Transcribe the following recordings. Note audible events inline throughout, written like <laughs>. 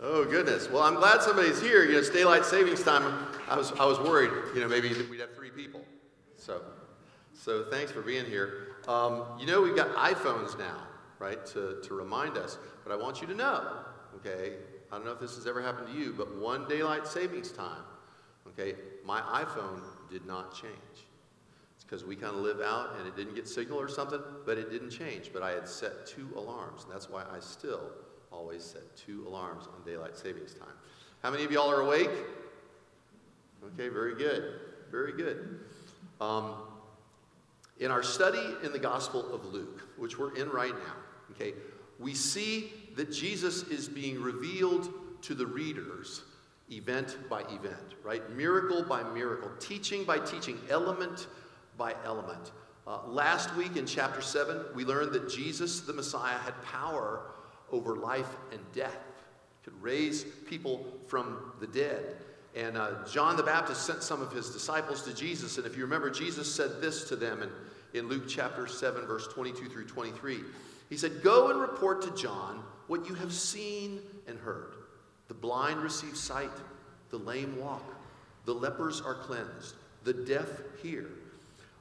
Oh goodness. Well, I'm glad somebody's here. You know, it's daylight savings time. I was I was worried. You know, maybe we'd have three people. So, so thanks for being here. Um, you know, we've got iPhones now, right, to to remind us. But I want you to know, okay. I don't know if this has ever happened to you, but one daylight savings time, okay, my iPhone did not change. It's because we kind of live out and it didn't get signal or something, but it didn't change. But I had set two alarms, and that's why I still always set two alarms on daylight savings time. How many of y'all are awake? Okay, very good. Very good. Um, in our study in the Gospel of Luke, which we're in right now, okay, we see that Jesus is being revealed to the readers event by event, right? Miracle by miracle, teaching by teaching, element by element. Uh, last week in chapter 7, we learned that Jesus, the Messiah, had power over life and death, could raise people from the dead. And uh, John the Baptist sent some of his disciples to Jesus. And if you remember, Jesus said this to them in, in Luke chapter 7, verse 22 through 23. He said, Go and report to John what you have seen and heard. The blind receive sight, the lame walk, the lepers are cleansed, the deaf hear,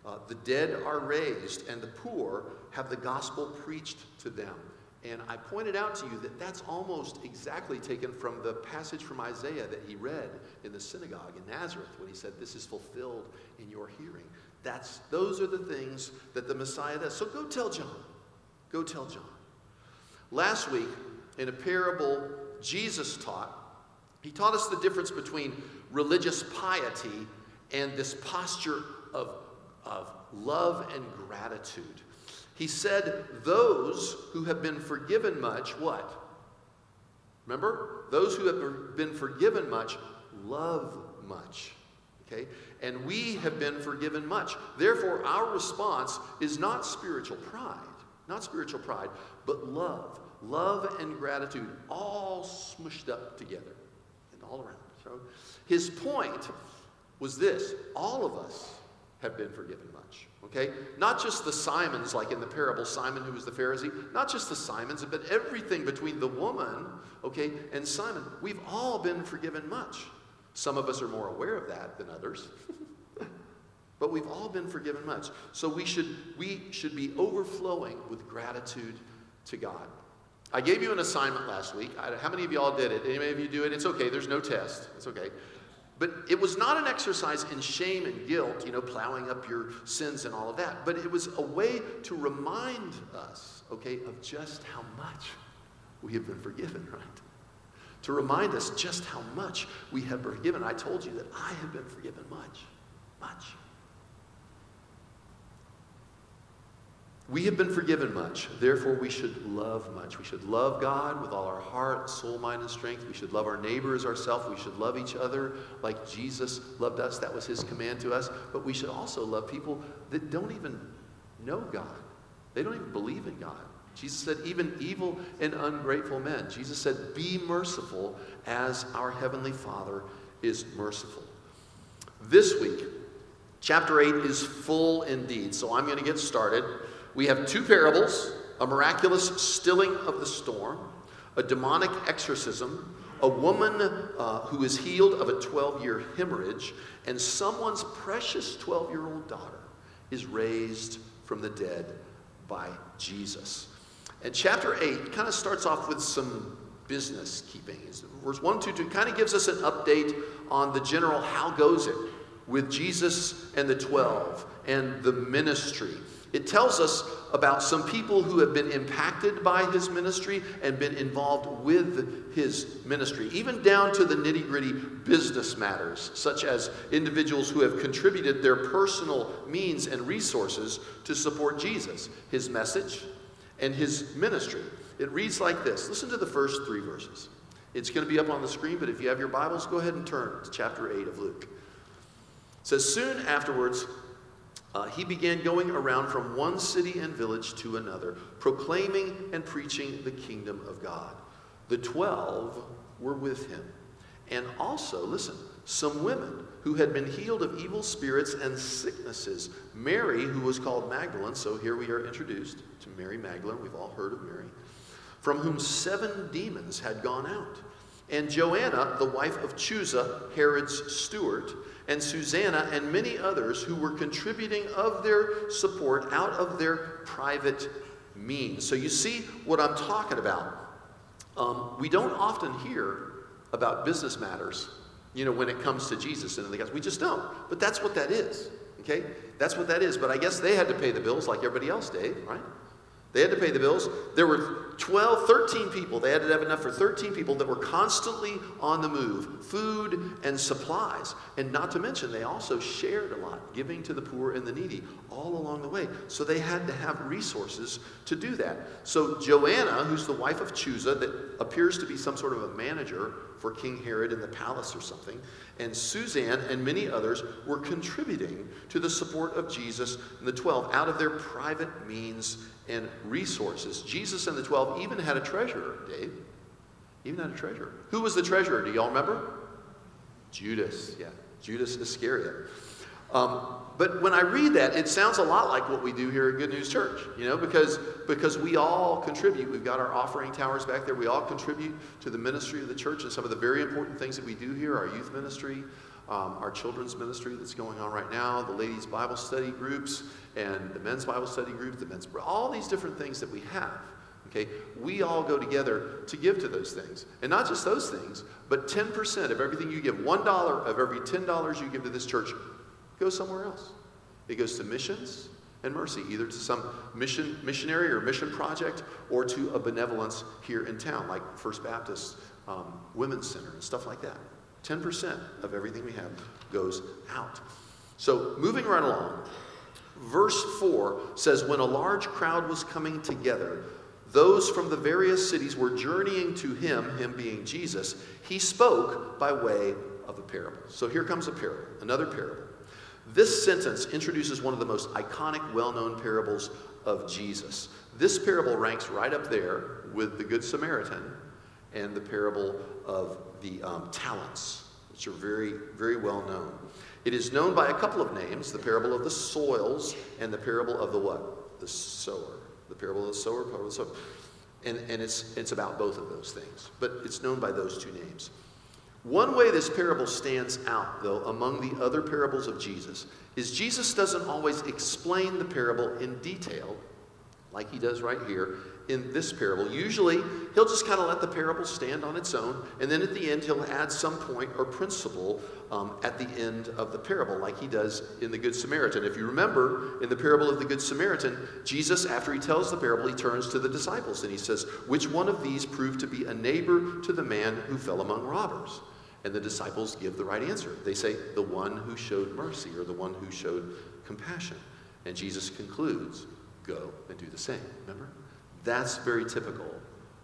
uh, the dead are raised, and the poor have the gospel preached to them. And I pointed out to you that that's almost exactly taken from the passage from Isaiah that he read in the synagogue in Nazareth when he said, This is fulfilled in your hearing. That's, those are the things that the Messiah does. So go tell John. Go tell John. Last week, in a parable Jesus taught, he taught us the difference between religious piety and this posture of, of love and gratitude. He said, Those who have been forgiven much, what? Remember? Those who have been forgiven much love much. Okay? And we have been forgiven much. Therefore, our response is not spiritual pride, not spiritual pride, but love. Love and gratitude all smushed up together and all around. So his point was this all of us have been forgiven much. Okay? Not just the Simons, like in the parable, Simon who was the Pharisee, not just the Simons, but everything between the woman, okay, and Simon. We've all been forgiven much. Some of us are more aware of that than others. <laughs> but we've all been forgiven much. So we should, we should be overflowing with gratitude to God. I gave you an assignment last week. I, how many of y'all did it? Any of you do it? It's okay. There's no test. It's okay. But it was not an exercise in shame and guilt, you know, plowing up your sins and all of that. But it was a way to remind us, okay, of just how much we have been forgiven, <laughs> right? To remind us just how much we have been forgiven. I told you that I have been forgiven much, much. We have been forgiven much, therefore we should love much. We should love God with all our heart, soul, mind, and strength. We should love our neighbor as ourselves. We should love each other like Jesus loved us. That was his command to us. But we should also love people that don't even know God. They don't even believe in God. Jesus said, even evil and ungrateful men. Jesus said, be merciful as our Heavenly Father is merciful. This week, chapter 8 is full indeed. So I'm going to get started. We have two parables a miraculous stilling of the storm, a demonic exorcism, a woman uh, who is healed of a 12 year hemorrhage, and someone's precious 12 year old daughter is raised from the dead by Jesus. And chapter 8 kind of starts off with some business keeping. Verse 1 2 2 kind of gives us an update on the general how goes it with Jesus and the 12 and the ministry. It tells us about some people who have been impacted by his ministry and been involved with his ministry, even down to the nitty gritty business matters, such as individuals who have contributed their personal means and resources to support Jesus, his message, and his ministry. It reads like this listen to the first three verses. It's going to be up on the screen, but if you have your Bibles, go ahead and turn to chapter 8 of Luke. Says, Soon afterwards, uh, he began going around from one city and village to another, proclaiming and preaching the kingdom of God. The twelve were with him. And also, listen, some women who had been healed of evil spirits and sicknesses. Mary, who was called Magdalene, so here we are introduced to Mary Magdalene. We've all heard of Mary, from whom seven demons had gone out. and Joanna, the wife of Chuza, Herod's steward, and Susanna, and many others who were contributing of their support out of their private means. So you see what I'm talking about. Um, we don't often hear about business matters, you know, when it comes to Jesus and the guys. We just don't. But that's what that is. Okay? That's what that is. But I guess they had to pay the bills like everybody else, Dave, right? They had to pay the bills. There were 12, 13 people. They had to have enough for 13 people that were constantly on the move food and supplies. And not to mention, they also shared a lot, giving to the poor and the needy all along the way. So they had to have resources to do that. So Joanna, who's the wife of Chuza, that appears to be some sort of a manager for King Herod in the palace or something, and Suzanne and many others were contributing to the support of Jesus and the 12 out of their private means and resources. Jesus and the 12 even had a treasurer, Dave. Even had a treasurer. Who was the treasurer? Do y'all remember? Judas, yeah. Judas Iscariot. Um, but when I read that, it sounds a lot like what we do here at Good News Church, you know, because, because we all contribute. We've got our offering towers back there. We all contribute to the ministry of the church and some of the very important things that we do here our youth ministry, um, our children's ministry that's going on right now, the ladies' Bible study groups, and the men's Bible study group, the men's, all these different things that we have. Okay, we all go together to give to those things. And not just those things, but 10% of everything you give, $1 of every $10 you give to this church goes somewhere else. It goes to missions and mercy, either to some mission, missionary or mission project or to a benevolence here in town, like First Baptist um, Women's Center and stuff like that. 10% of everything we have goes out. So, moving right along, verse 4 says, When a large crowd was coming together, those from the various cities were journeying to him, him being Jesus. He spoke by way of a parable. So, here comes a parable, another parable. This sentence introduces one of the most iconic, well known parables of Jesus. This parable ranks right up there with the Good Samaritan and the parable of the um, talents, which are very, very well known. It is known by a couple of names the parable of the soils and the parable of the what? The sower. The parable of the sower, parable of the sower. And, and it's, it's about both of those things, but it's known by those two names. One way this parable stands out, though, among the other parables of Jesus, is Jesus doesn't always explain the parable in detail, like he does right here in this parable. Usually, he'll just kind of let the parable stand on its own, and then at the end, he'll add some point or principle um, at the end of the parable, like he does in the Good Samaritan. If you remember, in the parable of the Good Samaritan, Jesus, after he tells the parable, he turns to the disciples and he says, Which one of these proved to be a neighbor to the man who fell among robbers? And the disciples give the right answer. They say, the one who showed mercy or the one who showed compassion. And Jesus concludes, go and do the same. Remember? That's very typical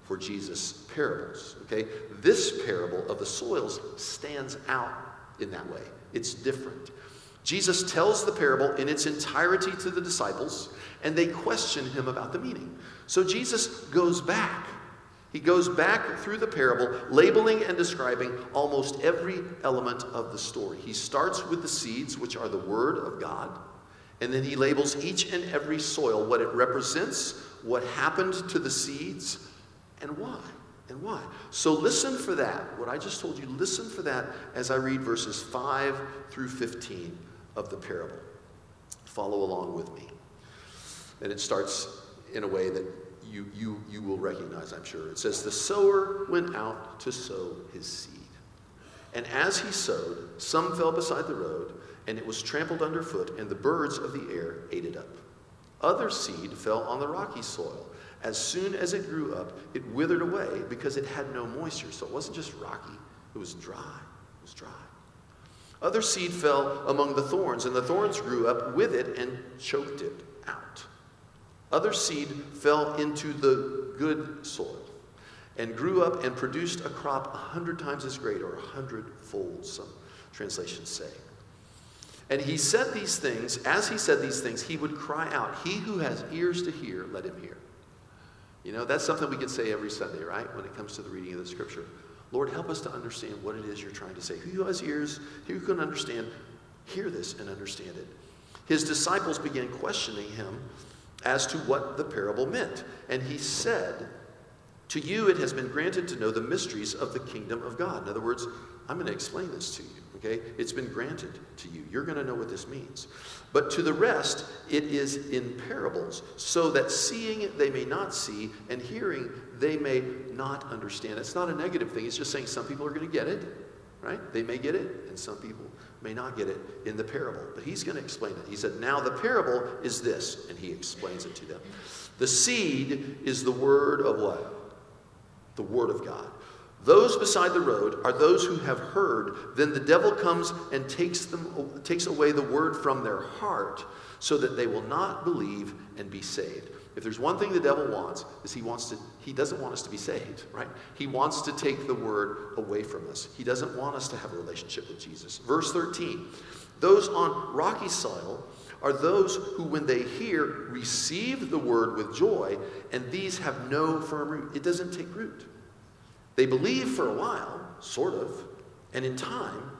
for Jesus' parables. Okay? This parable of the soils stands out in that way. It's different. Jesus tells the parable in its entirety to the disciples, and they question him about the meaning. So Jesus goes back he goes back through the parable, labeling and describing almost every element of the story. He starts with the seeds, which are the Word of God, and then he labels each and every soil, what it represents, what happened to the seeds, and why. And why? So listen for that. What I just told you, listen for that as I read verses 5 through 15 of the parable. Follow along with me. And it starts in a way that you, you, you will recognize, I'm sure. It says, The sower went out to sow his seed. And as he sowed, some fell beside the road, and it was trampled underfoot, and the birds of the air ate it up. Other seed fell on the rocky soil. As soon as it grew up, it withered away because it had no moisture. So it wasn't just rocky, it was dry. It was dry. Other seed fell among the thorns, and the thorns grew up with it and choked it out. Other seed fell into the good soil and grew up and produced a crop a hundred times as great or a hundredfold, some translations say. And he said these things, as he said these things, he would cry out, He who has ears to hear, let him hear. You know, that's something we can say every Sunday, right? When it comes to the reading of the scripture. Lord, help us to understand what it is you're trying to say. Who has ears, who can understand, hear this and understand it. His disciples began questioning him as to what the parable meant. And he said To you it has been granted to know the mysteries of the kingdom of God. In other words, I'm going to explain this to you, okay? It's been granted to you. You're going to know what this means. But to the rest, it is in parables, so that seeing they may not see, and hearing they may not understand. It's not a negative thing. It's just saying some people are going to get it, right? They may get it, and some people may not get it in the parable. But he's going to explain it. He said, Now the parable is this, and he explains it to them. The seed is the word of what? The word of God. Those beside the road are those who have heard. Then the devil comes and takes, them, takes away the word from their heart so that they will not believe and be saved. If there's one thing the devil wants, is he wants to he doesn't want us to be saved, right? He wants to take the word away from us. He doesn't want us to have a relationship with Jesus. Verse 13. Those on rocky soil are those who when they hear receive the word with joy, and these have no firm root. It doesn't take root. They believe for a while, sort of, and in time,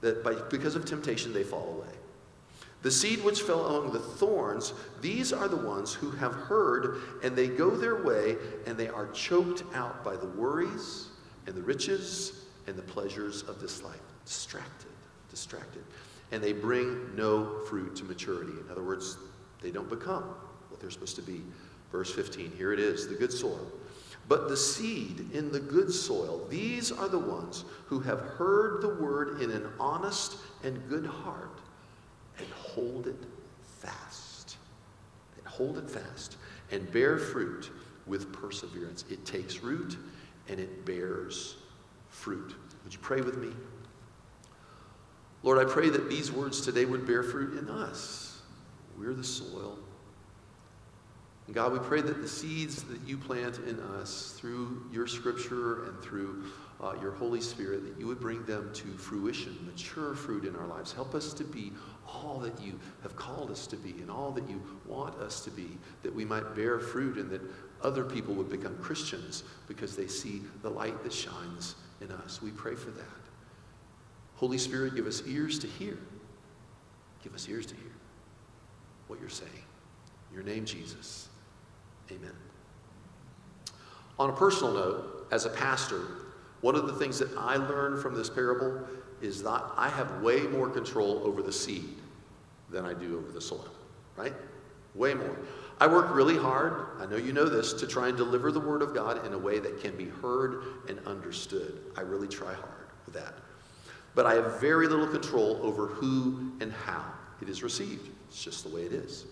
that by, because of temptation they fall away. The seed which fell among the thorns, these are the ones who have heard, and they go their way, and they are choked out by the worries and the riches and the pleasures of this life. Distracted, distracted. And they bring no fruit to maturity. In other words, they don't become what they're supposed to be. Verse 15, here it is the good soil. But the seed in the good soil, these are the ones who have heard the word in an honest and good heart and hold it fast. And hold it fast and bear fruit with perseverance. It takes root and it bears fruit. Would you pray with me? Lord, I pray that these words today would bear fruit in us. We're the soil. And God, we pray that the seeds that you plant in us through your scripture and through uh, your Holy Spirit, that you would bring them to fruition, mature fruit in our lives. Help us to be all that you have called us to be and all that you want us to be, that we might bear fruit and that other people would become Christians because they see the light that shines in us. We pray for that. Holy Spirit, give us ears to hear. Give us ears to hear what you're saying. In your name, Jesus. Amen. On a personal note, as a pastor, one of the things that I learned from this parable is that I have way more control over the seed than I do over the soil, right? Way more. I work really hard, I know you know this, to try and deliver the Word of God in a way that can be heard and understood. I really try hard with that. But I have very little control over who and how it is received. It's just the way it is.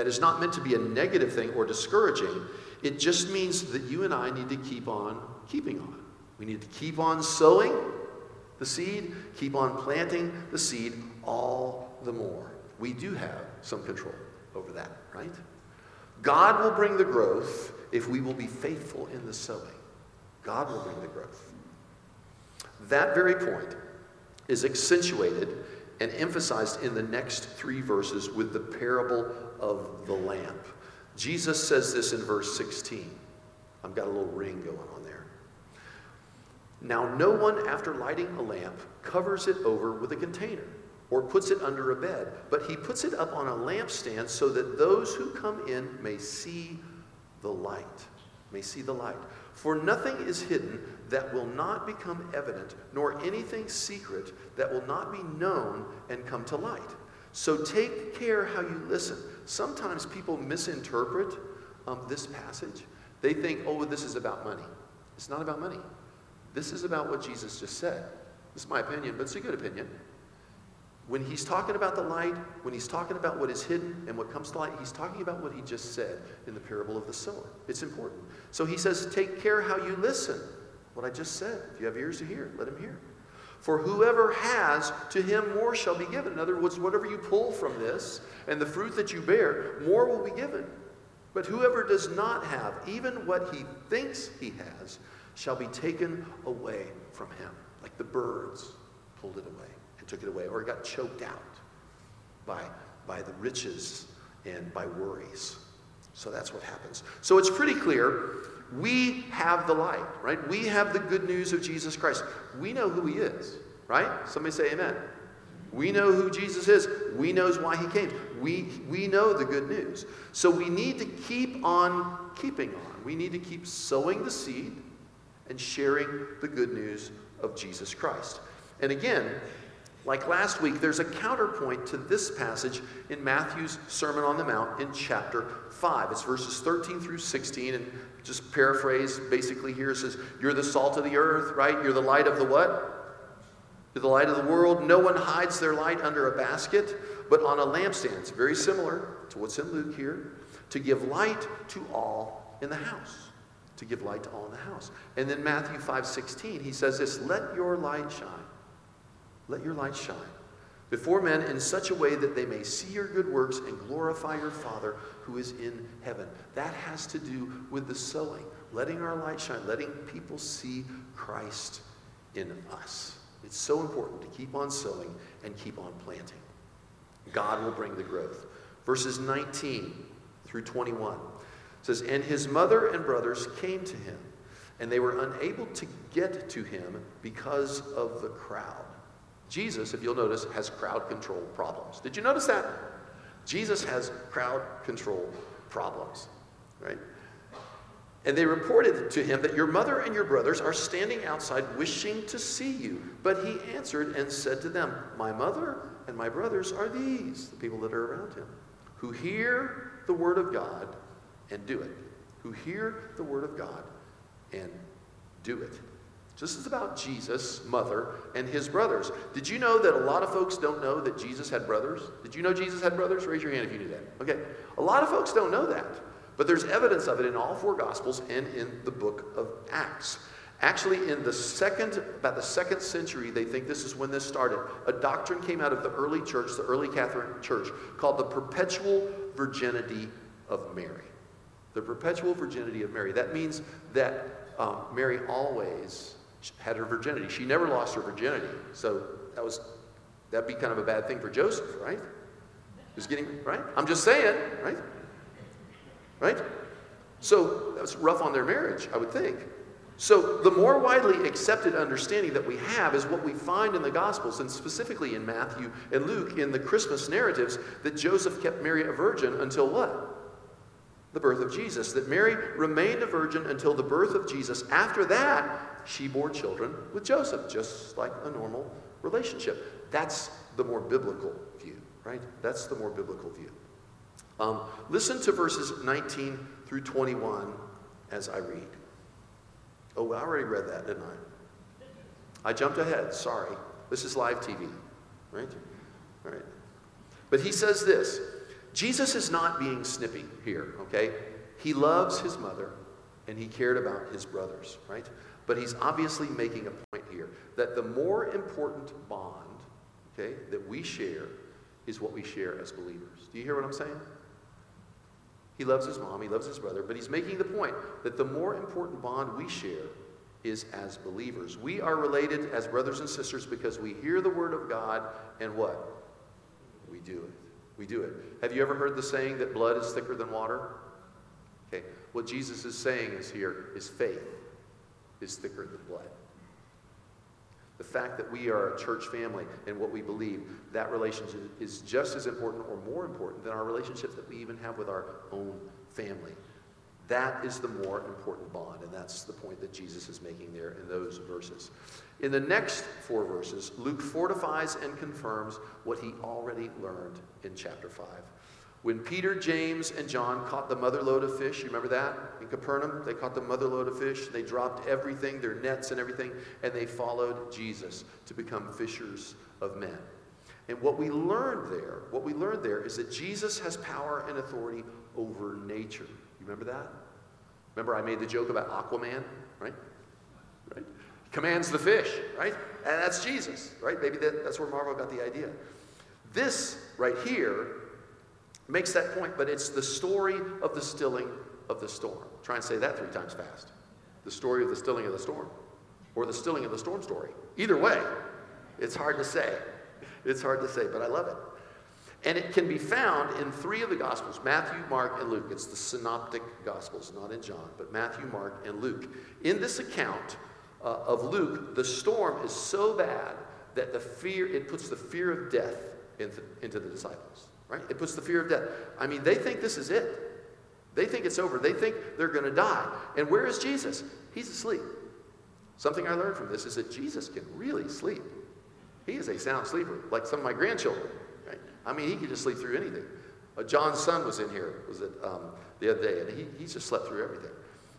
That is not meant to be a negative thing or discouraging. It just means that you and I need to keep on keeping on. We need to keep on sowing the seed, keep on planting the seed all the more. We do have some control over that, right? God will bring the growth if we will be faithful in the sowing. God will bring the growth. That very point is accentuated and emphasized in the next three verses with the parable of the lamp. Jesus says this in verse 16. I've got a little ring going on there. Now, no one, after lighting a lamp, covers it over with a container or puts it under a bed, but he puts it up on a lampstand so that those who come in may see the light. May see the light. For nothing is hidden that will not become evident, nor anything secret that will not be known and come to light. So take care how you listen. Sometimes people misinterpret um, this passage. They think, oh, this is about money. It's not about money. This is about what Jesus just said. This is my opinion, but it's a good opinion. When he's talking about the light, when he's talking about what is hidden and what comes to light, he's talking about what he just said in the parable of the sower. It's important. So he says, Take care how you listen. What I just said. If you have ears to hear, let him hear. For whoever has, to him more shall be given. In other words, whatever you pull from this and the fruit that you bear, more will be given. But whoever does not have, even what he thinks he has, shall be taken away from him. Like the birds pulled it away and took it away, or it got choked out by, by the riches and by worries. So that's what happens. So it's pretty clear we have the light, right? We have the good news of Jesus Christ. We know who he is, right? Somebody say amen. We know who Jesus is. We knows why he came. We, we know the good news. So we need to keep on keeping on. We need to keep sowing the seed and sharing the good news of Jesus Christ. And again, like last week, there's a counterpoint to this passage in Matthew's Sermon on the Mount in chapter 5. It's verses 13 through 16, and just paraphrase basically here says, You're the salt of the earth, right? You're the light of the what? You're the light of the world. No one hides their light under a basket, but on a lampstand. It's very similar to what's in Luke here. To give light to all in the house. To give light to all in the house. And then Matthew 5 16, he says this Let your light shine. Let your light shine before men in such a way that they may see your good works and glorify your Father who is in heaven. That has to do with the sowing, letting our light shine, letting people see Christ in us. It's so important to keep on sowing and keep on planting. God will bring the growth. Verses 19 through 21 says, And his mother and brothers came to him, and they were unable to get to him because of the crowd. Jesus, if you'll notice, has crowd control problems. Did you notice that? Jesus has crowd control problems, right? And they reported to him that your mother and your brothers are standing outside wishing to see you. But he answered and said to them, My mother and my brothers are these, the people that are around him, who hear the word of God and do it. Who hear the word of God and do it. This is about Jesus' mother and his brothers. Did you know that a lot of folks don't know that Jesus had brothers? Did you know Jesus had brothers? Raise your hand if you knew that. Okay. A lot of folks don't know that. But there's evidence of it in all four Gospels and in the book of Acts. Actually, in the second, about the second century, they think this is when this started. A doctrine came out of the early church, the early Catholic Church, called the perpetual virginity of Mary. The perpetual virginity of Mary. That means that um, Mary always had her virginity. She never lost her virginity. So that was that'd be kind of a bad thing for Joseph, right? Who's getting right? I'm just saying, right? Right? So that was rough on their marriage, I would think. So the more widely accepted understanding that we have is what we find in the Gospels, and specifically in Matthew and Luke, in the Christmas narratives, that Joseph kept Mary a virgin until what? The birth of Jesus. That Mary remained a virgin until the birth of Jesus. After that, she bore children with Joseph, just like a normal relationship. That's the more biblical view, right? That's the more biblical view. Um, listen to verses 19 through 21 as I read. Oh, I already read that, didn't I? I jumped ahead. Sorry. This is live TV, right? All right. But he says this Jesus is not being snippy here, okay? He loves his mother and he cared about his brothers, right? But he's obviously making a point here that the more important bond, okay, that we share is what we share as believers. Do you hear what I'm saying? He loves his mom, he loves his brother, but he's making the point that the more important bond we share is as believers. We are related as brothers and sisters because we hear the word of God and what? We do it. We do it. Have you ever heard the saying that blood is thicker than water? Okay. What Jesus is saying is here is faith is thicker than blood. The fact that we are a church family and what we believe, that relationship is just as important or more important than our relationships that we even have with our own family. That is the more important bond, and that's the point that Jesus is making there in those verses. In the next four verses, Luke fortifies and confirms what he already learned in chapter 5. When Peter, James, and John caught the mother lode of fish, you remember that? In Capernaum, they caught the mother lode of fish. They dropped everything, their nets and everything, and they followed Jesus to become fishers of men. And what we learned there, what we learned there is that Jesus has power and authority over nature. You remember that? Remember I made the joke about Aquaman, right? Right? He commands the fish, right? And that's Jesus, right? Maybe that, that's where Marvel got the idea. This right here makes that point, but it's the story of the stilling of the storm. Try and say that three times fast. The story of the stilling of the storm, or the stilling of the storm story. Either way, it's hard to say. It's hard to say, but I love it. And it can be found in three of the Gospels Matthew, Mark, and Luke. It's the synoptic Gospels, not in John, but Matthew, Mark, and Luke. In this account uh, of Luke, the storm is so bad that the fear, it puts the fear of death into, into the disciples right? It puts the fear of death. I mean, they think this is it. They think it's over. They think they're going to die. And where is Jesus? He's asleep. Something I learned from this is that Jesus can really sleep. He is a sound sleeper, like some of my grandchildren. Right? I mean, he can just sleep through anything. Uh, John's son was in here, was it um, the other day, and he, he just slept through everything.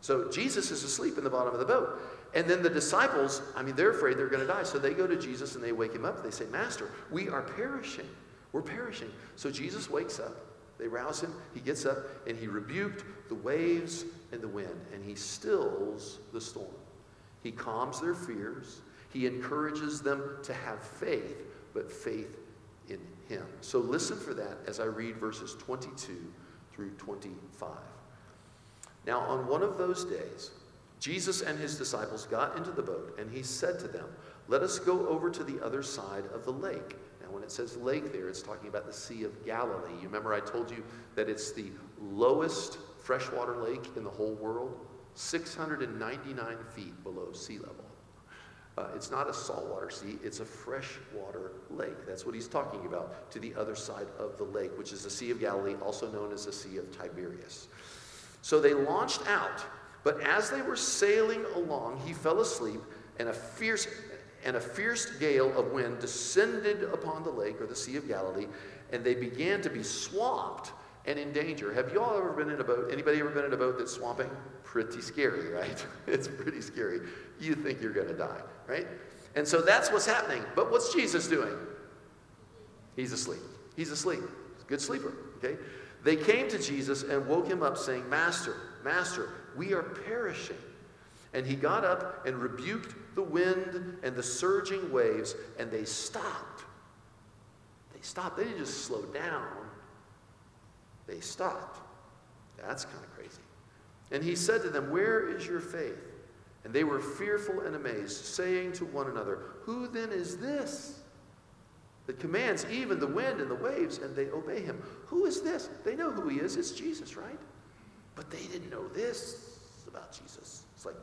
So Jesus is asleep in the bottom of the boat. And then the disciples, I mean, they're afraid they're going to die. So they go to Jesus and they wake him up. They say, Master, we are perishing. We're perishing. So Jesus wakes up. They rouse him. He gets up and he rebuked the waves and the wind and he stills the storm. He calms their fears. He encourages them to have faith, but faith in him. So listen for that as I read verses 22 through 25. Now, on one of those days, Jesus and his disciples got into the boat, and he said to them, Let us go over to the other side of the lake. When it says lake there, it's talking about the Sea of Galilee. You remember I told you that it's the lowest freshwater lake in the whole world? 699 feet below sea level. Uh, it's not a saltwater sea, it's a freshwater lake. That's what he's talking about to the other side of the lake, which is the Sea of Galilee, also known as the Sea of Tiberias. So they launched out, but as they were sailing along, he fell asleep, and a fierce and a fierce gale of wind descended upon the lake or the Sea of Galilee, and they began to be swamped and in danger. Have you all ever been in a boat? Anybody ever been in a boat that's swamping? Pretty scary, right? <laughs> it's pretty scary. You think you're going to die, right? And so that's what's happening. But what's Jesus doing? He's asleep. He's asleep. He's good sleeper, okay? They came to Jesus and woke him up, saying, Master, Master, we are perishing. And he got up and rebuked the wind and the surging waves, and they stopped. They stopped. They didn't just slow down, they stopped. That's kind of crazy. And he said to them, Where is your faith? And they were fearful and amazed, saying to one another, Who then is this? that commands even the wind and the waves, and they obey him. Who is this? They know who he is. It's Jesus, right? But they didn't know this about Jesus. It's like,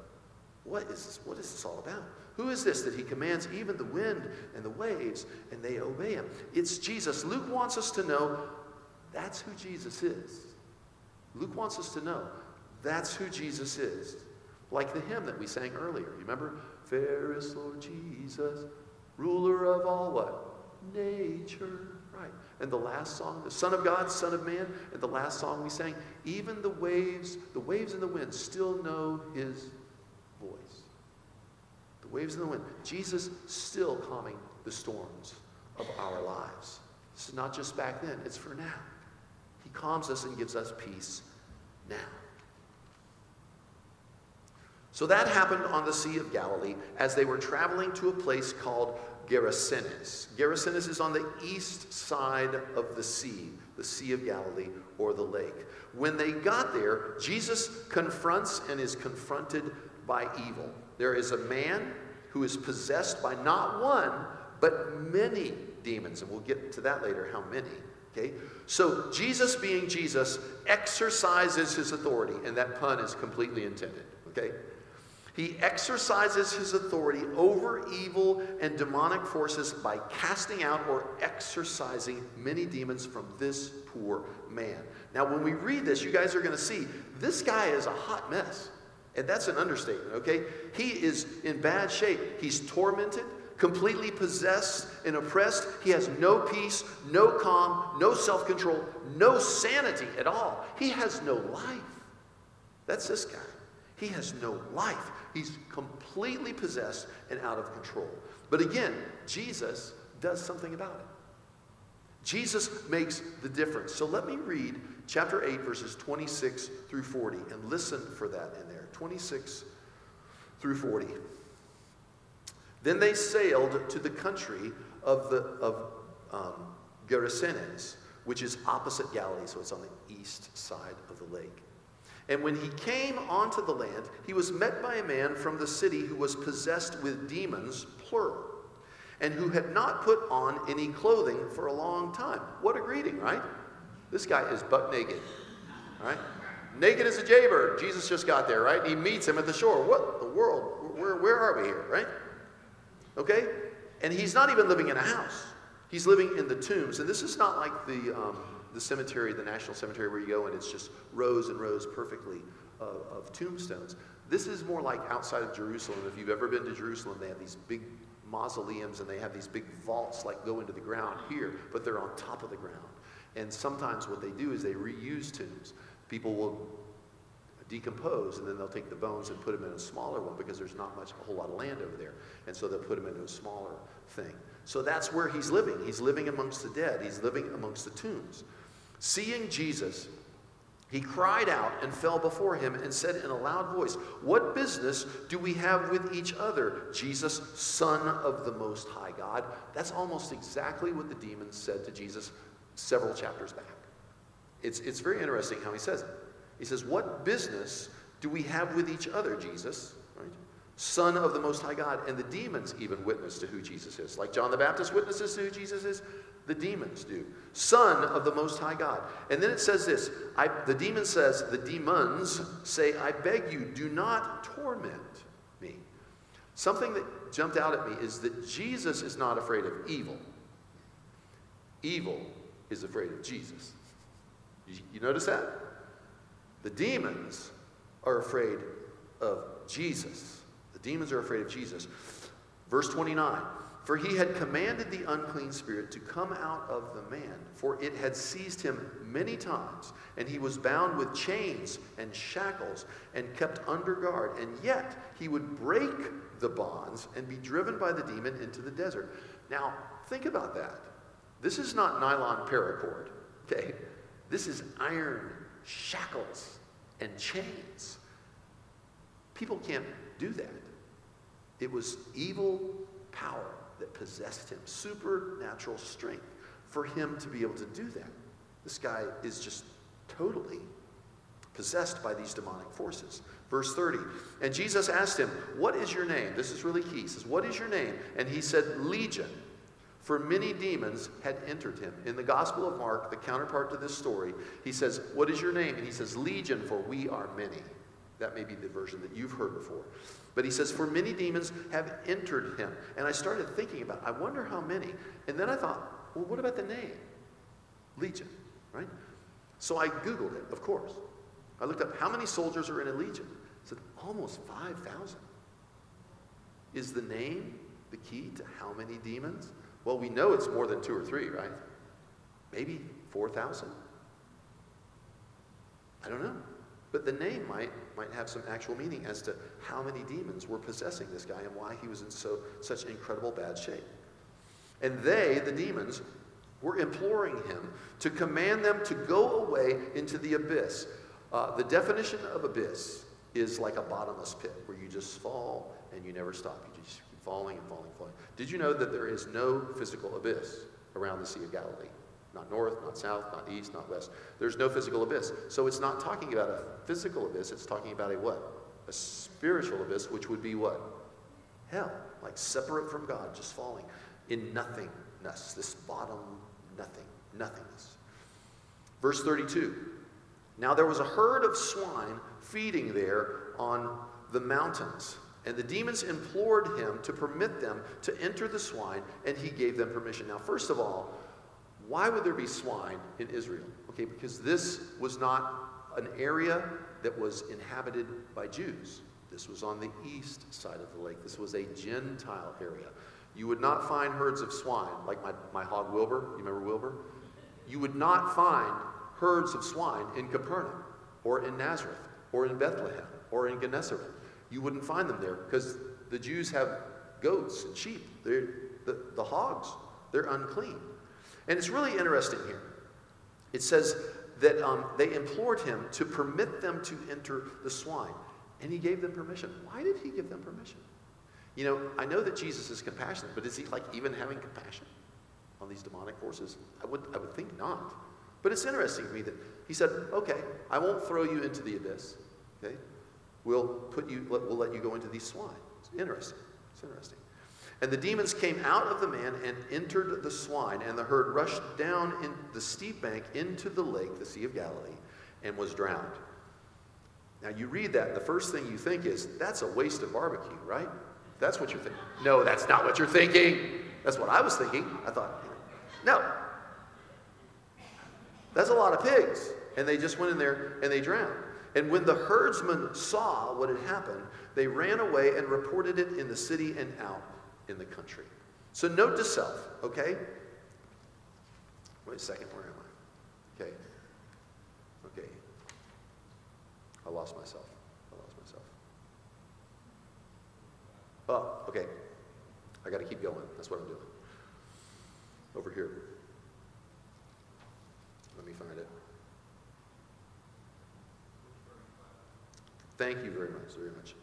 what is this? What is this all about? Who is this that he commands even the wind and the waves, and they obey him? It's Jesus. Luke wants us to know that's who Jesus is. Luke wants us to know that's who Jesus is. Like the hymn that we sang earlier. You remember? Fairest Lord Jesus, ruler of all what? nature. Right. And the last song, the Son of God, Son of Man, and the last song we sang, even the waves, the waves and the wind still know his. The waves and the wind. Jesus still calming the storms of our lives. This is not just back then, it's for now. He calms us and gives us peace now. So that happened on the Sea of Galilee as they were traveling to a place called Gerasenes. Gerasenes is on the east side of the sea, the Sea of Galilee or the lake. When they got there, Jesus confronts and is confronted by evil. There is a man who is possessed by not one, but many demons, and we'll get to that later, how many. Okay? So Jesus, being Jesus, exercises his authority, and that pun is completely intended. Okay? He exercises his authority over evil and demonic forces by casting out or exorcising many demons from this poor man. Now, when we read this, you guys are going to see this guy is a hot mess. And that's an understatement, okay? He is in bad shape. He's tormented, completely possessed and oppressed. He has no peace, no calm, no self control, no sanity at all. He has no life. That's this guy. He has no life. He's completely possessed and out of control. But again, Jesus does something about it. Jesus makes the difference. So let me read chapter 8, verses 26 through 40, and listen for that. 26 through 40. Then they sailed to the country of, the, of um, Gerasenes, which is opposite Galilee, so it's on the east side of the lake. And when he came onto the land, he was met by a man from the city who was possessed with demons, plural, and who had not put on any clothing for a long time. What a greeting, right? This guy is butt naked, right? Naked as a jaybird. Jesus just got there, right? He meets him at the shore. What the world? Where, where are we here, right? Okay? And he's not even living in a house. He's living in the tombs. And this is not like the, um, the cemetery, the National Cemetery, where you go and it's just rows and rows perfectly of, of tombstones. This is more like outside of Jerusalem. If you've ever been to Jerusalem, they have these big mausoleums and they have these big vaults like go into the ground here, but they're on top of the ground. And sometimes what they do is they reuse tombs. People will decompose and then they'll take the bones and put them in a smaller one because there's not much a whole lot of land over there. And so they'll put them into a smaller thing. So that's where he's living. He's living amongst the dead. He's living amongst the tombs. Seeing Jesus, he cried out and fell before him and said in a loud voice, What business do we have with each other, Jesus, Son of the Most High God? That's almost exactly what the demons said to Jesus several chapters back. It's, it's very interesting how he says it. He says, What business do we have with each other, Jesus? Right? Son of the Most High God. And the demons even witness to who Jesus is. Like John the Baptist witnesses to who Jesus is, the demons do. Son of the Most High God. And then it says this I, the demon says, the demons say, I beg you, do not torment me. Something that jumped out at me is that Jesus is not afraid of evil. Evil is afraid of Jesus. You, notice that? The demons are afraid of Jesus. The demons are afraid of Jesus. Verse 29 For he had commanded the unclean spirit to come out of the man, for it had seized him many times, and he was bound with chains and shackles and kept under guard. And yet he would break the bonds and be driven by the demon into the desert. Now, think about that. This is not nylon paracord, okay? This is iron shackles and chains. People can't do that. It was evil power that possessed him, supernatural strength for him to be able to do that. This guy is just totally possessed by these demonic forces. Verse 30. And Jesus asked him, What is your name? This is really key. He says, What is your name? And he said, Legion for many demons had entered him. In the Gospel of Mark, the counterpart to this story, he says, What is your name? And he says, Legion, for we are many. That may be the version that you've heard before. But he says, For many demons have entered him. And I started thinking about, I wonder how many. And then I thought, Well, what about the name? Legion, right? So I Googled it, of course. I looked up how many soldiers are in a legion. I said, Almost 5,000. Is the name the key to how many demons? Well, we know it's more than two or three, right? Maybe 4,000? I don't know. But the name might, might have some actual meaning as to how many demons were possessing this guy and why he was in so, such incredible bad shape. And they, the demons, were imploring him to command them to go away into the abyss. Uh, the definition of abyss is like a bottomless pit where you just fall and you never stop. You just falling and falling, falling. Did you know that there is no physical abyss around the Sea of Galilee? Not north, not south, not east, not west. There's no physical abyss. So it's not talking about a physical abyss, it's talking about a what? A spiritual abyss, which would be what? Hell, like separate from God, just falling in nothingness, this bottom nothing, nothingness. Verse 32 Now there was a herd of swine feeding there on the mountains. And the demons implored him to permit them to enter the swine, and he gave them permission. Now, first of all, why would there be swine in Israel? Okay, because this was not an area that was inhabited by Jews. This was on the east side of the lake. This was a Gentile area. You would not find herds of swine, like my, my hog Wilbur. You remember Wilbur? You would not find herds of swine in Capernaum, or in Nazareth, or in Bethlehem, or in Gennesaret. You wouldn't find them there because the Jews have goats and sheep. They're, the, the hogs, they're unclean. And it's really interesting here. It says that um, they implored him to permit them to enter the swine, and he gave them permission. Why did he give them permission? You know, I know that Jesus is compassionate, but is he like even having compassion on these demonic forces? I would, I would think not. But it's interesting to me that he said, okay, I won't throw you into the abyss. Okay? We'll put you, we'll let you go into these swine. It's interesting. It's interesting. And the demons came out of the man and entered the swine, and the herd rushed down in the steep bank into the lake, the Sea of Galilee, and was drowned. Now you read that, and the first thing you think is, that's a waste of barbecue, right? That's what you're thinking. No, that's not what you're thinking. That's what I was thinking. I thought, no. That's a lot of pigs. And they just went in there and they drowned. And when the herdsmen saw what had happened, they ran away and reported it in the city and out in the country. So note to self, okay? Wait a second, where am I? Okay. Okay. I lost myself. I lost myself. Oh, okay. I got to keep going. That's what I'm doing. Over here. Let me find it. Thank you very much, very much.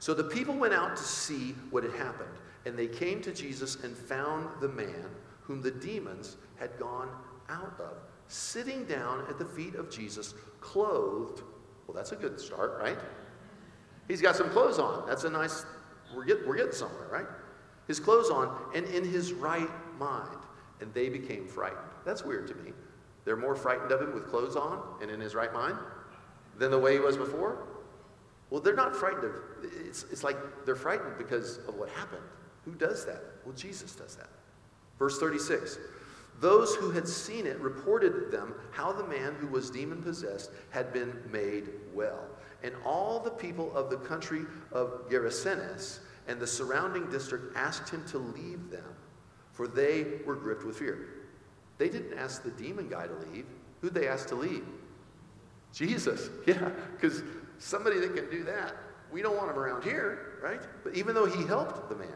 So the people went out to see what had happened, and they came to Jesus and found the man whom the demons had gone out of, sitting down at the feet of Jesus, clothed. Well, that's a good start, right? He's got some clothes on. That's a nice, we're, get, we're getting somewhere, right? His clothes on, and in his right mind. And they became frightened. That's weird to me. They're more frightened of him with clothes on and in his right mind than the way he was before. Well, they're not frightened of, it's, it's like they're frightened because of what happened. Who does that? Well, Jesus does that. Verse 36 Those who had seen it reported them how the man who was demon possessed had been made well. And all the people of the country of Gerasenes and the surrounding district asked him to leave them, for they were gripped with fear. They didn't ask the demon guy to leave. Who'd they ask to leave? Jesus. <laughs> Yeah, because somebody that can do that, we don't want him around here, right? But even though he helped the man,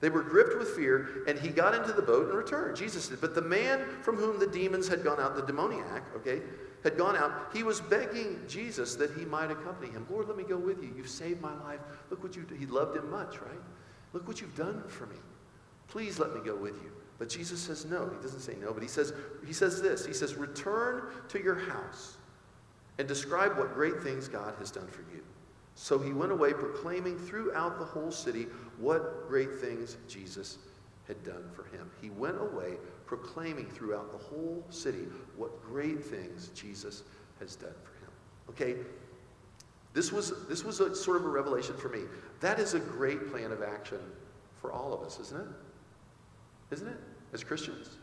they were gripped with fear, and he got into the boat and returned. Jesus did. But the man from whom the demons had gone out, the demoniac, okay, had gone out, he was begging Jesus that he might accompany him. Lord, let me go with you. You've saved my life. Look what you He loved him much, right? Look what you've done for me. Please let me go with you. But Jesus says no. He doesn't say no, but he says, he says this. He says, Return to your house and describe what great things God has done for you. So he went away proclaiming throughout the whole city what great things Jesus had done for him. He went away proclaiming throughout the whole city what great things Jesus has done for him. Okay? This was, this was a, sort of a revelation for me. That is a great plan of action for all of us, isn't it? Isn't it? As Christians.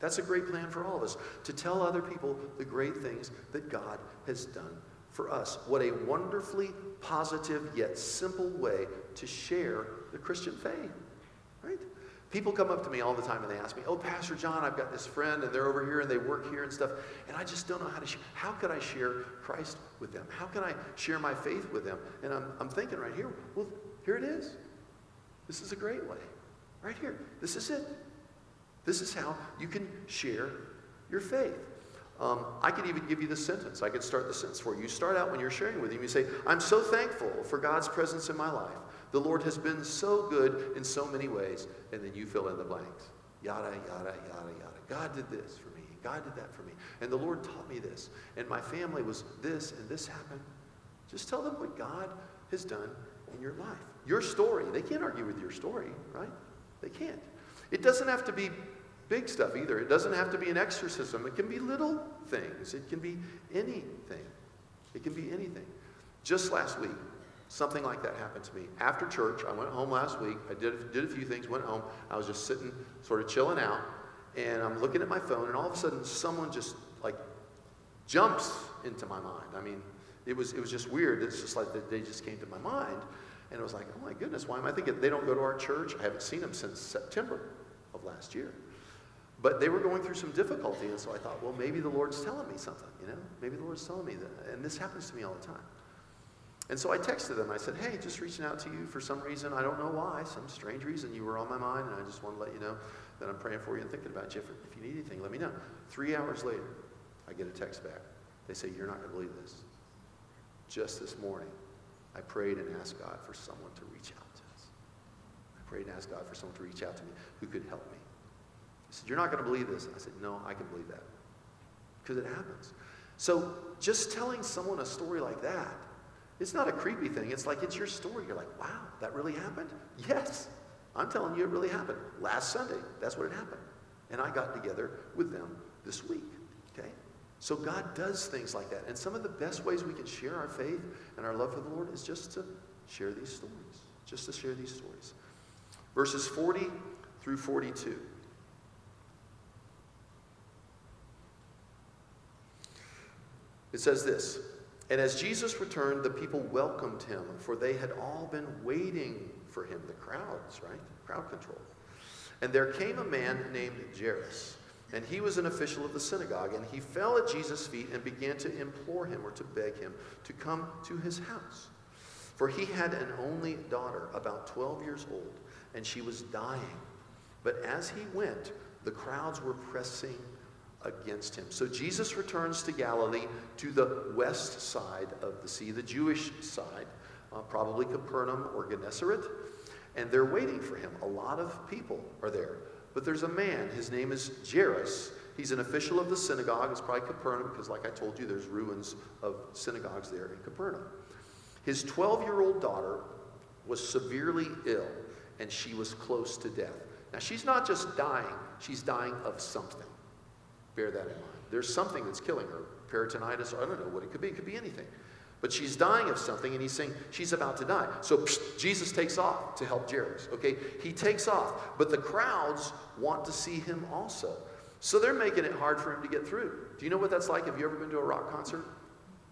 That's a great plan for all of us to tell other people the great things that God has done for us. What a wonderfully positive yet simple way to share the Christian faith, right? People come up to me all the time and they ask me, Oh, Pastor John, I've got this friend and they're over here and they work here and stuff, and I just don't know how to share. How could I share Christ with them? How can I share my faith with them? And I'm, I'm thinking right here, well, here it is. This is a great way. Right here. This is it. This is how you can share your faith. Um, I could even give you the sentence. I could start the sentence for you. You start out when you're sharing with him. You say, I'm so thankful for God's presence in my life. The Lord has been so good in so many ways. And then you fill in the blanks. Yada, yada, yada, yada. God did this for me. God did that for me. And the Lord taught me this. And my family was this, and this happened. Just tell them what God has done in your life. Your story. They can't argue with your story, right? They can't. It doesn't have to be big stuff either. It doesn't have to be an exorcism. It can be little things. It can be anything. It can be anything. Just last week, something like that happened to me. After church, I went home last week. I did, did a few things, went home. I was just sitting, sort of chilling out, and I'm looking at my phone, and all of a sudden, someone just like jumps into my mind. I mean, it was, it was just weird. It's just like they just came to my mind. And it was like, oh my goodness, why am I thinking? They don't go to our church. I haven't seen them since September of last year. But they were going through some difficulty, and so I thought, well, maybe the Lord's telling me something, you know? Maybe the Lord's telling me that. And this happens to me all the time. And so I texted them. I said, hey, just reaching out to you for some reason. I don't know why, some strange reason. You were on my mind, and I just want to let you know that I'm praying for you and thinking about you. If, you need anything, let me know. Three hours later, I get a text back. They say, you're not going to believe this. Just this morning, I prayed and asked God for someone to reach out to us. I prayed and asked God for someone to reach out to me who could help me. Said, You're not going to believe this. I said, No, I can believe that. Because it happens. So just telling someone a story like that, it's not a creepy thing. It's like it's your story. You're like, wow, that really happened? Yes. I'm telling you, it really happened. Last Sunday, that's what it happened. And I got together with them this week. Okay? So God does things like that. And some of the best ways we can share our faith and our love for the Lord is just to share these stories. Just to share these stories. Verses 40 through 42. It says this And as Jesus returned, the people welcomed him, for they had all been waiting for him. The crowds, right? Crowd control. And there came a man named Jairus, and he was an official of the synagogue, and he fell at Jesus' feet and began to implore him or to beg him to come to his house. For he had an only daughter, about 12 years old, and she was dying. But as he went, the crowds were pressing against him. So Jesus returns to Galilee to the west side of the sea, the Jewish side, uh, probably Capernaum or Gennesaret, and they're waiting for him. A lot of people are there. But there's a man, his name is Jairus. He's an official of the synagogue. It's probably Capernaum because, like I told you, there's ruins of synagogues there in Capernaum. His 12 year old daughter was severely ill and she was close to death. Now, she's not just dying, she's dying of something. Bear that in mind. There's something that's killing her peritonitis, I don't know what it could be, it could be anything. But she's dying of something, and he's saying she's about to die. So psh, Jesus takes off to help Jairus. Okay, he takes off, but the crowds want to see him also. So they're making it hard for him to get through. Do you know what that's like? Have you ever been to a rock concert?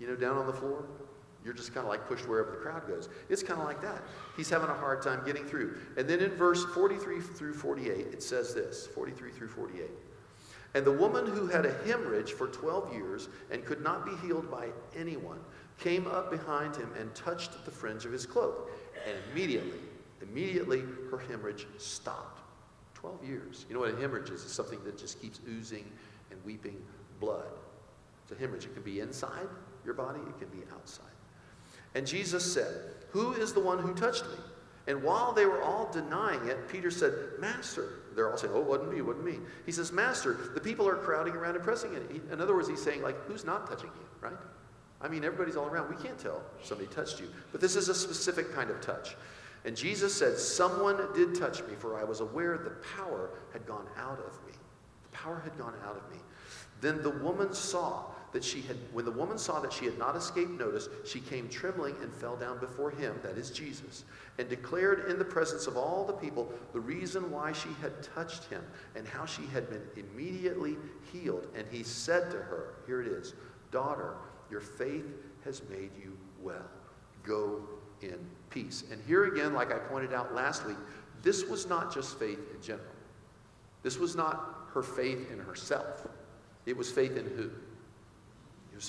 You know, down on the floor? You're just kind of like pushed wherever the crowd goes. It's kind of like that. He's having a hard time getting through. And then in verse 43 through 48, it says this 43 through 48. And the woman who had a hemorrhage for 12 years and could not be healed by anyone came up behind him and touched the fringe of his cloak. And immediately, immediately her hemorrhage stopped. 12 years. You know what a hemorrhage is? It's something that just keeps oozing and weeping blood. It's a hemorrhage. It can be inside your body, it can be outside. And Jesus said, Who is the one who touched me? And while they were all denying it, Peter said, Master. They're all saying, Oh, it wasn't me, it wasn't me. He says, Master, the people are crowding around and pressing it. In other words, he's saying, like, who's not touching you, right? I mean, everybody's all around. We can't tell somebody touched you. But this is a specific kind of touch. And Jesus said, Someone did touch me, for I was aware the power had gone out of me. The power had gone out of me. Then the woman saw that she had, when the woman saw that she had not escaped notice, she came trembling and fell down before him, that is Jesus, and declared in the presence of all the people the reason why she had touched him and how she had been immediately healed. And he said to her, Here it is, Daughter, your faith has made you well. Go in peace. And here again, like I pointed out last week, this was not just faith in general. This was not her faith in herself. It was faith in who?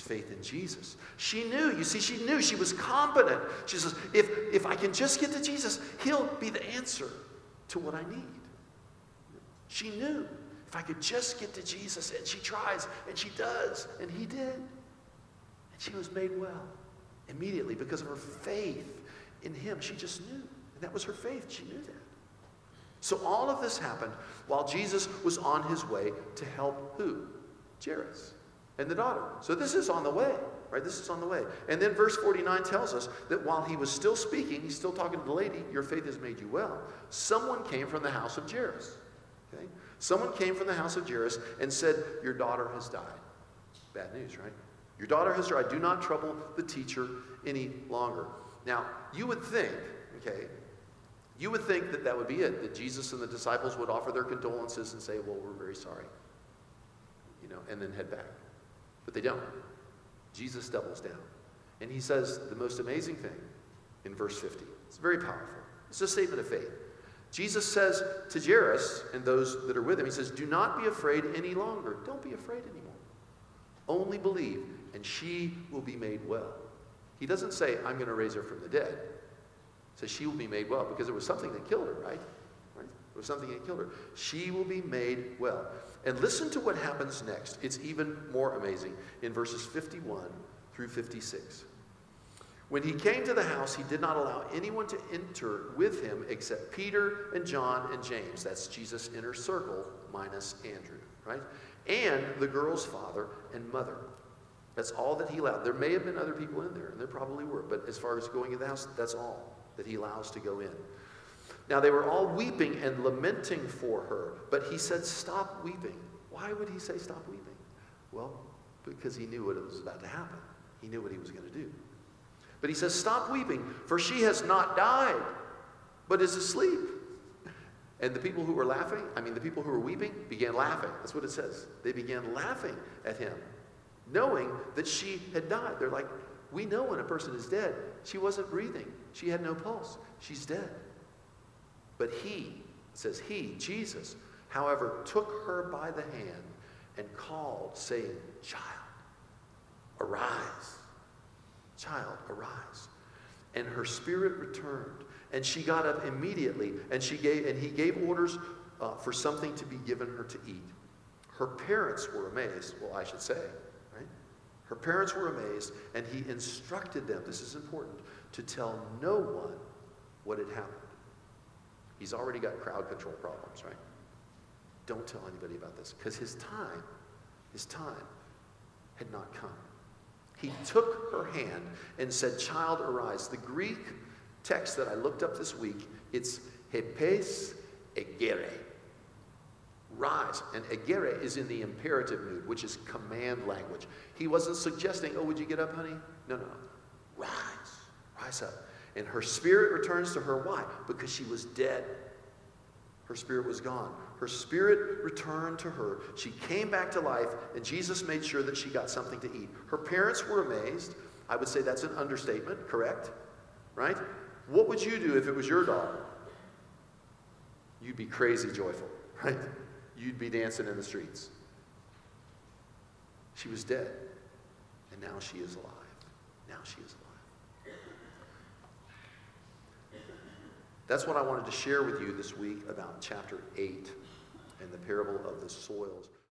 It faith in Jesus. She knew, you see, she knew, she was competent. She says, if, if I can just get to Jesus, He'll be the answer to what I need. She knew, if I could just get to Jesus, and she tries, and she does, and He did. And she was made well immediately because of her faith in Him. She just knew. And that was her faith. She knew that. So all of this happened while Jesus was on his way to help who? Jairus and the daughter. So this is on the way, right? This is on the way. And then verse 49 tells us that while he was still speaking, he's still talking to the lady, your faith has made you well. Someone came from the house of Jairus. Okay? Someone came from the house of Jairus and said, Your daughter has died. Bad news, right? Your daughter has died. Do not trouble the teacher any longer. Now, you would think, okay, you would think that that would be it, that Jesus and the disciples would offer their condolences and say, Well, we're very sorry, you know, and then head back. But they don't. Jesus doubles down. And he says the most amazing thing in verse 50. It's very powerful. It's a statement of faith. Jesus says to Jairus and those that are with him, He says, Do not be afraid any longer. Don't be afraid anymore. Only believe, and she will be made well. He doesn't say, I'm going to raise her from the dead. He says, She will be made well because it was something that killed her, right? Was something that killed her. She will be made well. And listen to what happens next. It's even more amazing in verses 51 through 56. When he came to the house, he did not allow anyone to enter with him except Peter and John and James. That's Jesus' inner circle, minus Andrew, right? And the girl's father and mother. That's all that he allowed. There may have been other people in there, and there probably were, but as far as going in the house, that's all that he allows to go in. Now they were all weeping and lamenting for her, but he said, Stop weeping. Why would he say, Stop weeping? Well, because he knew what was about to happen. He knew what he was going to do. But he says, Stop weeping, for she has not died, but is asleep. And the people who were laughing, I mean, the people who were weeping, began laughing. That's what it says. They began laughing at him. knowing that she had died. They're like, we know when a person is dead. She wasn't breathing, she had no pulse. She's dead. But he, says he, Jesus, however, took her by the hand and called, saying, Child, arise. Child, arise. And her spirit returned, and she got up immediately, and she gave, and he gave orders uh, for something to be given her to eat. Her parents were amazed. Well, I should say, right? Her parents were amazed, and he instructed them. This is important to tell no one what had happened. He's already got crowd control problems, right? Don't tell anybody about this because his time, his time had not come. He took her hand and said, Child, arise. The Greek text that I looked up this week, it's hepes egere. Rise. And egere is in the imperative mood, which is command language. He wasn't suggesting, oh, would you get up, honey? No, no, no. Rise. Rise up. And her spirit returns to her. Why? Because she was dead. Her spirit was gone. Her spirit returned to her. She came back to life, and Jesus made sure that she got something to eat. Her parents were amazed. I would say that's an understatement, correct? Right? What would you do if it was your daughter? You'd be crazy joyful, <laughs> right? You'd be dancing in the streets. She was dead, and now she is alive. Now she is alive. That's what I wanted to share with you this week about chapter 8 and the parable of the soils.